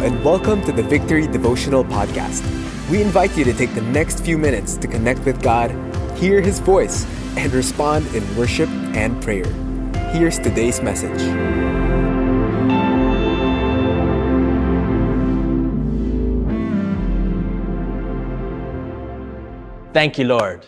and welcome to the Victory Devotional Podcast. We invite you to take the next few minutes to connect with God, hear His voice, and respond in worship and prayer. Here's today's message. Thank you, Lord.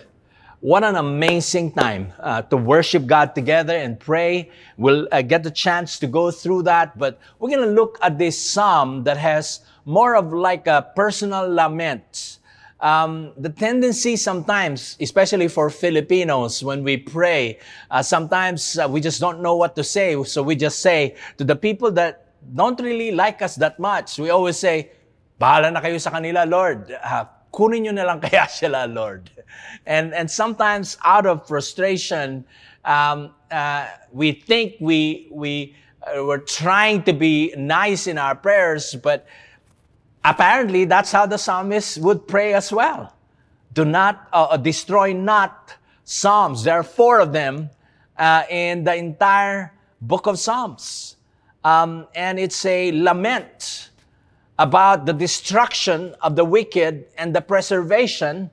What an amazing time uh, to worship God together and pray. We'll uh, get the chance to go through that, but we're going to look at this psalm that has more of like a personal lament. Um, the tendency sometimes, especially for Filipinos, when we pray, uh, sometimes uh, we just don't know what to say. So we just say to the people that don't really like us that much, we always say, Bahala na kayo sa kanila, Lord. Uh, kunin nyo na lang kaya sila, Lord. And, and sometimes out of frustration, um, uh, we think we, we, uh, we're trying to be nice in our prayers, but apparently that's how the psalmist would pray as well. Do not, uh, uh destroy not Psalms. There are four of them uh, in the entire book of Psalms. Um, and it's a lament about the destruction of the wicked and the preservation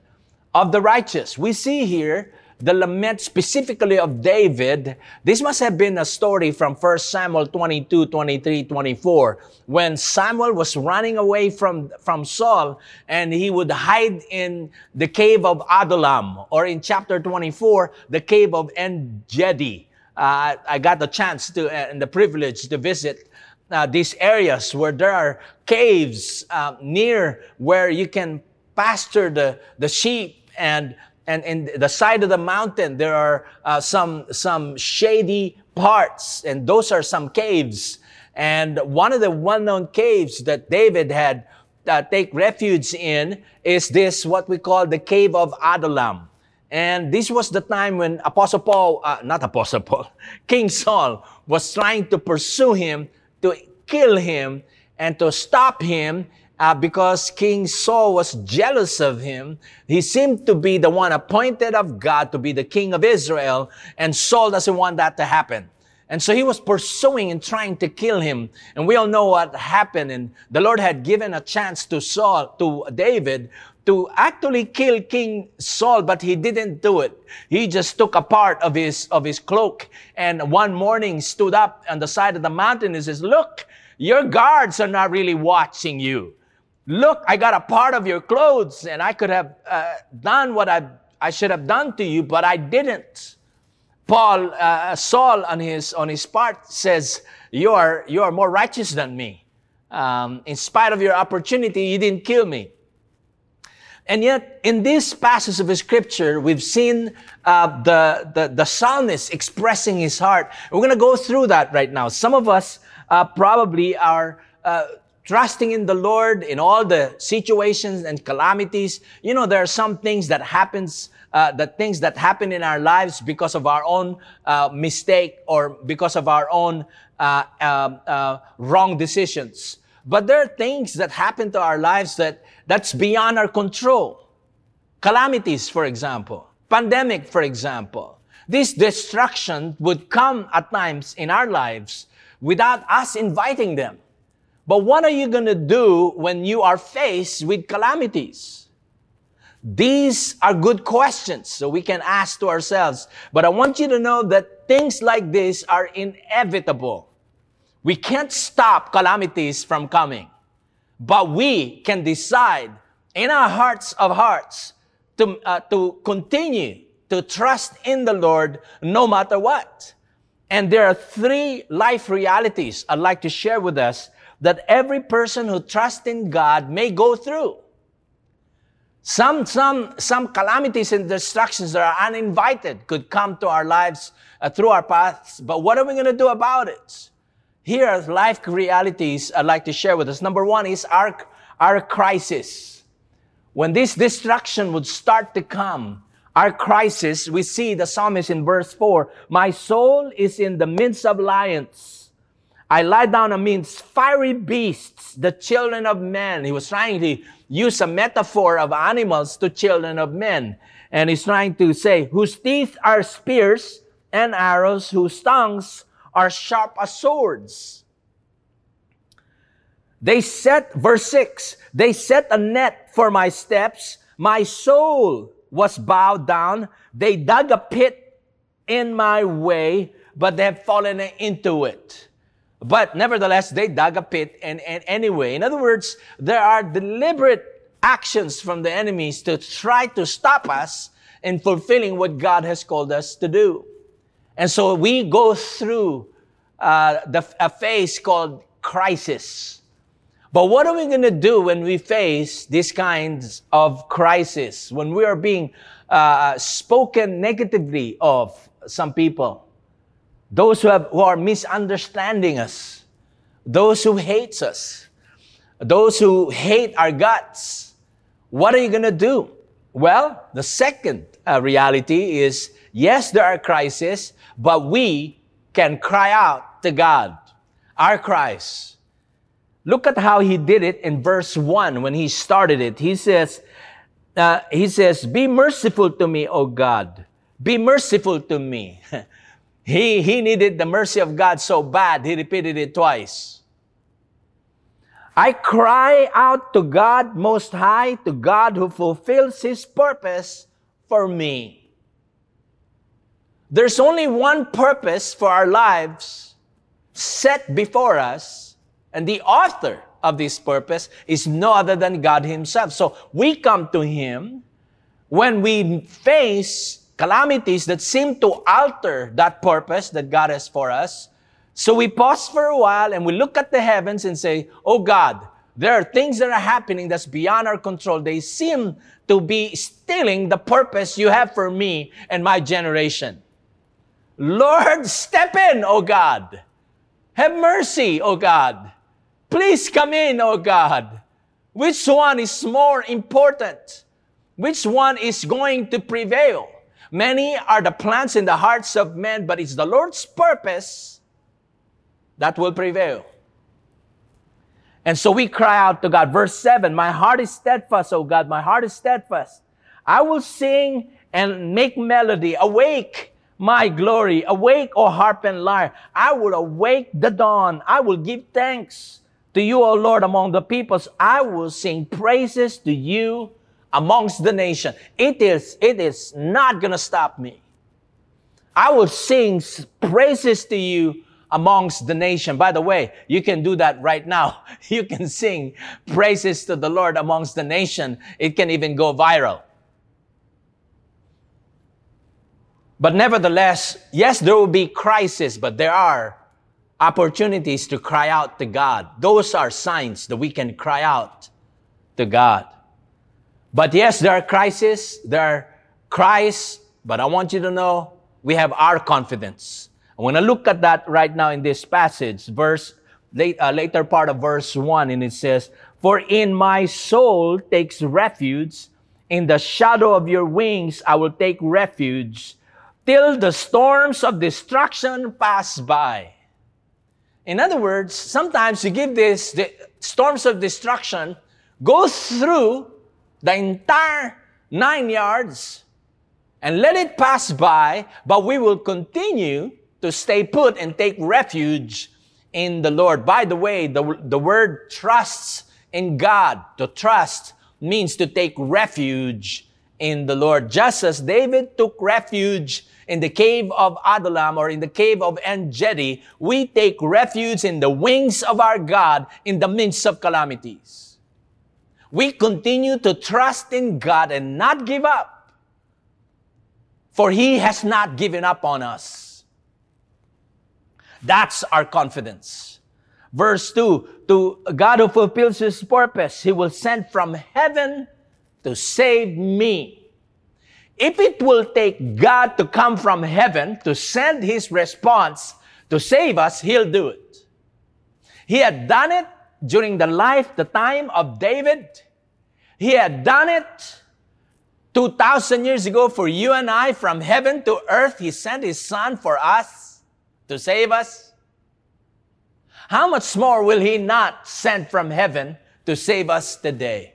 of the righteous. We see here the lament specifically of David. This must have been a story from 1 Samuel 22, 23, 24, when Samuel was running away from, from Saul and he would hide in the cave of Adullam, or in chapter 24, the cave of En-gedi. Uh, I got the chance to uh, and the privilege to visit uh, these areas where there are caves uh, near where you can pasture the, the sheep and and in the side of the mountain there are uh, some some shady parts and those are some caves. And one of the well-known caves that david had uh, take refuge in is this what we call the cave of adullam and this was the time when apostle paul uh, not apostle paul king saul was trying to pursue him to kill him and to stop him uh, because King Saul was jealous of him. He seemed to be the one appointed of God to be the king of Israel, and Saul doesn't want that to happen. And so he was pursuing and trying to kill him. And we all know what happened. And the Lord had given a chance to Saul, to David, to actually kill King Saul, but he didn't do it. He just took a part of his, of his cloak and one morning stood up on the side of the mountain and says, look, your guards are not really watching you. Look, I got a part of your clothes and I could have uh, done what I, I should have done to you, but I didn't. Paul, uh, Saul on his, on his part says, you are, you are more righteous than me. Um, in spite of your opportunity, you didn't kill me. And yet, in this passage of scripture, we've seen uh, the, the, the psalmist expressing his heart. We're going to go through that right now. Some of us uh, probably are uh, trusting in the Lord in all the situations and calamities. You know, there are some things that happens, uh, the things that happen in our lives because of our own uh, mistake or because of our own uh, um, uh, wrong decisions. But there are things that happen to our lives that that's beyond our control. Calamities, for example, pandemic, for example. This destruction would come at times in our lives without us inviting them. But what are you going to do when you are faced with calamities? These are good questions so we can ask to ourselves. But I want you to know that things like this are inevitable. We can't stop calamities from coming, but we can decide in our hearts of hearts to, uh, to continue to trust in the Lord no matter what. And there are three life realities I'd like to share with us that every person who trusts in God may go through. Some, some, some calamities and destructions that are uninvited could come to our lives uh, through our paths, but what are we going to do about it? Here are life realities I'd like to share with us. Number one is our, our crisis. When this destruction would start to come, our crisis, we see the psalmist in verse 4 My soul is in the midst of lions. I lie down amidst fiery beasts, the children of men. He was trying to use a metaphor of animals to children of men. And he's trying to say, whose teeth are spears and arrows, whose tongues are sharp as swords. They set, verse 6, they set a net for my steps. My soul was bowed down. They dug a pit in my way, but they have fallen into it. But nevertheless, they dug a pit and, and anyway. In other words, there are deliberate actions from the enemies to try to stop us in fulfilling what God has called us to do. And so we go through uh, the, a phase called crisis. But what are we going to do when we face these kinds of crisis? When we are being uh, spoken negatively of some people, those who, have, who are misunderstanding us, those who hates us, those who hate our guts. What are you going to do? Well, the second uh, reality is yes, there are crises, but we can cry out to God. Our cries. Look at how he did it in verse 1 when he started it. He says, uh, he says, Be merciful to me, O God. Be merciful to me. he, he needed the mercy of God so bad, he repeated it twice. I cry out to God Most High, to God who fulfills His purpose for me. There's only one purpose for our lives set before us, and the author of this purpose is no other than God Himself. So we come to Him when we face calamities that seem to alter that purpose that God has for us. So we pause for a while and we look at the heavens and say, Oh God, there are things that are happening that's beyond our control. They seem to be stealing the purpose you have for me and my generation. Lord, step in, O God. Have mercy, O God. Please come in, O God. Which one is more important? Which one is going to prevail? Many are the plans in the hearts of men, but it's the Lord's purpose that will prevail. And so we cry out to God. Verse 7 My heart is steadfast, O God, my heart is steadfast. I will sing and make melody. Awake, my glory. Awake, O harp and lyre. I will awake the dawn. I will give thanks to you, O Lord, among the peoples. I will sing praises to you amongst the nation. It is, it is not going to stop me. I will sing praises to you amongst the nation. By the way, you can do that right now. You can sing praises to the Lord amongst the nation. It can even go viral. But nevertheless, yes, there will be crisis, but there are opportunities to cry out to God. Those are signs that we can cry out to God. But yes, there are crises, there are cries, but I want you to know we have our confidence. I want to look at that right now in this passage, verse late, uh, later part of verse one, and it says, "For in my soul takes refuge, in the shadow of your wings I will take refuge, till the storms of destruction pass by." In other words, sometimes you give this the storms of destruction go through the entire nine yards and let it pass by, but we will continue to stay put and take refuge in the Lord. By the way, the, the word trusts in God, to trust means to take refuge in the Lord. Just as David took refuge in the cave of Adullam or in the cave of En-gedi, we take refuge in the wings of our God in the midst of calamities. We continue to trust in God and not give up, for He has not given up on us. That's our confidence. Verse 2 To God who fulfills his purpose, he will send from heaven to save me. If it will take God to come from heaven to send his response to save us, he'll do it. He had done it during the life, the time of David. He had done it 2,000 years ago for you and I from heaven to earth. He sent his son for us to save us? How much more will He not send from heaven to save us today?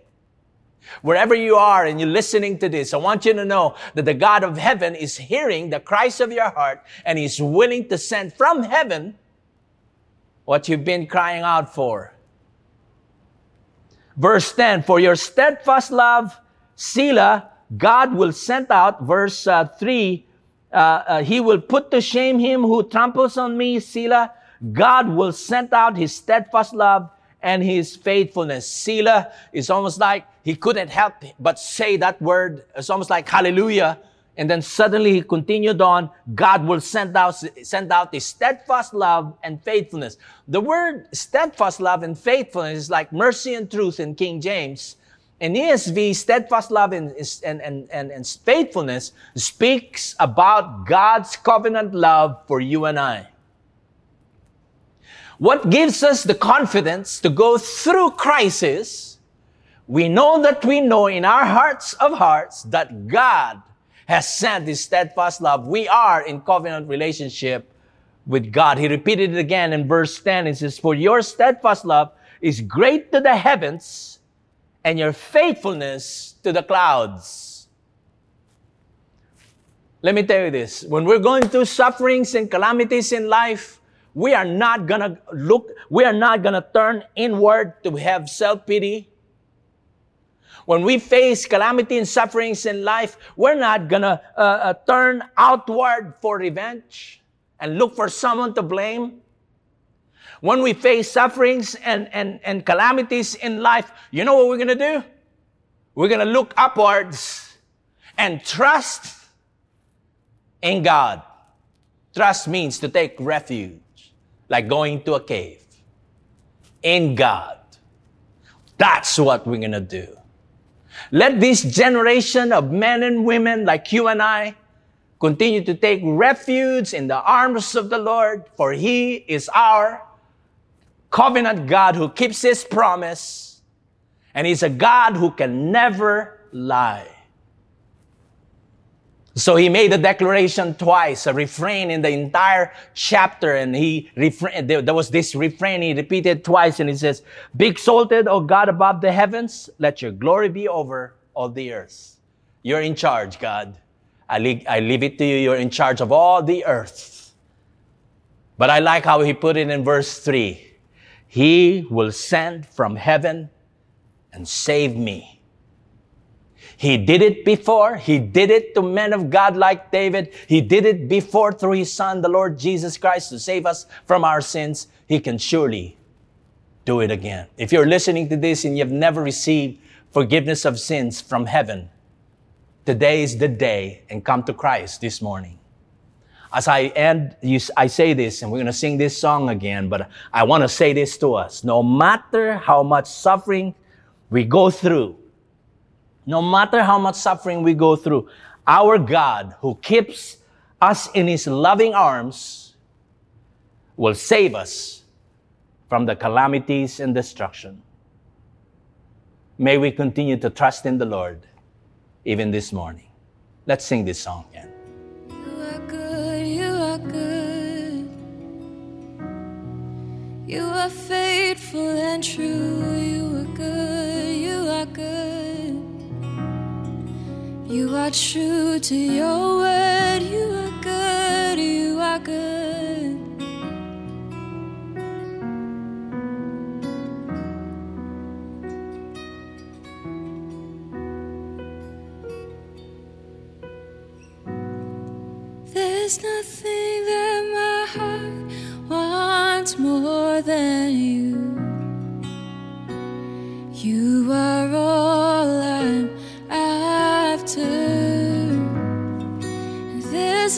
Wherever you are and you're listening to this, I want you to know that the God of heaven is hearing the cries of your heart and He's willing to send from heaven what you've been crying out for. Verse 10 For your steadfast love, Selah, God will send out. Verse uh, 3 uh, uh, He will put to shame him who tramples on me, Selah. God will send out his steadfast love and his faithfulness. Selah is almost like he couldn't help but say that word. It's almost like hallelujah. And then suddenly he continued on, God will send out, send out his steadfast love and faithfulness. The word steadfast love and faithfulness is like mercy and truth in King James. In ESV, steadfast love and, and, and, and, and faithfulness speaks about God's covenant love for you and I. What gives us the confidence to go through crisis? We know that we know in our hearts of hearts that God has sent His steadfast love. We are in covenant relationship with God. He repeated it again in verse 10. It says, For your steadfast love is great to the heavens and your faithfulness to the clouds. Let me tell you this. When we're going through sufferings and calamities in life, we are not gonna look, we are not gonna turn inward to have self-pity when we face calamity and sufferings in life, we're not gonna uh, uh, turn outward for revenge and look for someone to blame. When we face sufferings and, and, and calamities in life, you know what we're gonna do? We're gonna look upwards and trust in God. Trust means to take refuge, like going to a cave. In God. That's what we're gonna do. Let this generation of men and women like you and I continue to take refuge in the arms of the Lord, for He is our covenant God who keeps His promise, and He's a God who can never lie. So he made a declaration twice, a refrain in the entire chapter, and he refrain, there, was this refrain he repeated twice, and he says, Be exalted, O God above the heavens, let your glory be over all the earth. You're in charge, God. I leave, I leave it to you. You're in charge of all the earth. But I like how he put it in verse 3 He will send from heaven and save me. He did it before. He did it to men of God like David. He did it before through his son, the Lord Jesus Christ, to save us from our sins. He can surely do it again. If you're listening to this and you've never received forgiveness of sins from heaven, today is the day and come to Christ this morning. As I end, you, I say this, and we're going to sing this song again, but I want to say this to us. No matter how much suffering we go through, no matter how much suffering we go through, our God who keeps us in his loving arms will save us from the calamities and destruction. May we continue to trust in the Lord even this morning. Let's sing this song again. You are good, you are good. You are faithful and true. You are good, you are good. You are true to your word. You are good. You are good.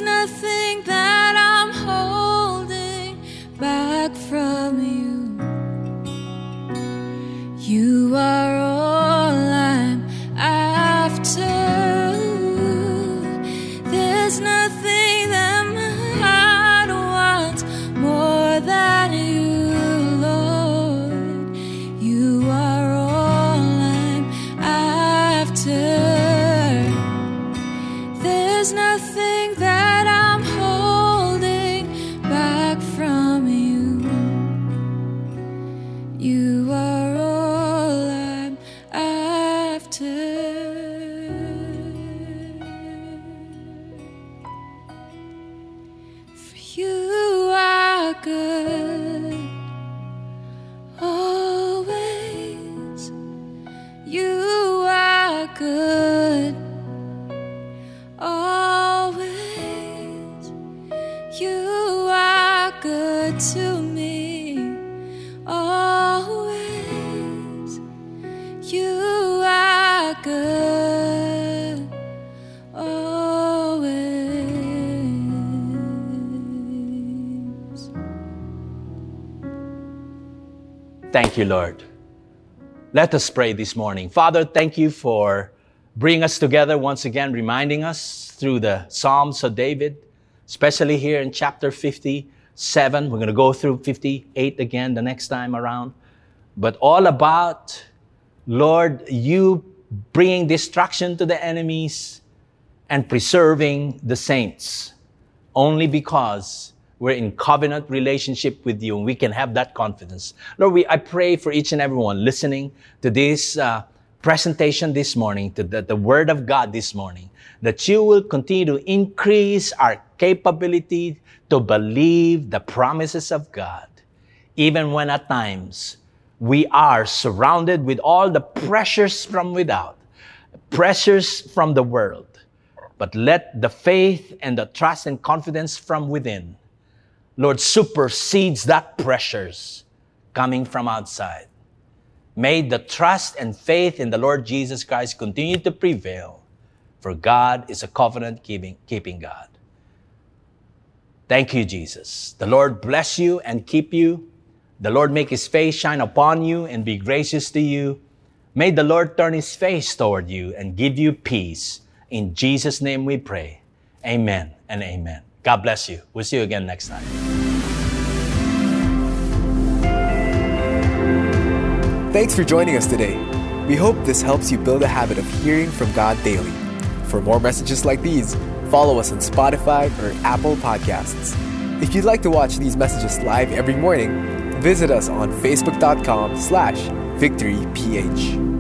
Nothing that I'm holding back from. You always. You are good always. Thank you, Lord. Let us pray this morning. Father, thank you for bringing us together once again, reminding us through the Psalms of David, especially here in chapter 57. We're going to go through 58 again the next time around. But all about, Lord, you bringing destruction to the enemies and preserving the saints only because we're in covenant relationship with you and we can have that confidence. Lord, we, I pray for each and everyone listening to this uh, presentation this morning, to the, the Word of God this morning, that you will continue to increase our capability to believe the promises of God, even when at times we are surrounded with all the pressures from without, pressures from the world. But let the faith and the trust and confidence from within Lord, supersedes that pressures coming from outside. May the trust and faith in the Lord Jesus Christ continue to prevail, for God is a covenant keeping, God. Thank you, Jesus. The Lord bless you and keep you. The Lord make his face shine upon you and be gracious to you. May the Lord turn his face toward you and give you peace. In Jesus' name we pray. Amen and amen. God bless you. We'll see you again next time. Thanks for joining us today. We hope this helps you build a habit of hearing from God daily. For more messages like these, follow us on Spotify or Apple Podcasts. If you'd like to watch these messages live every morning, visit us on facebook.com slash victoryph.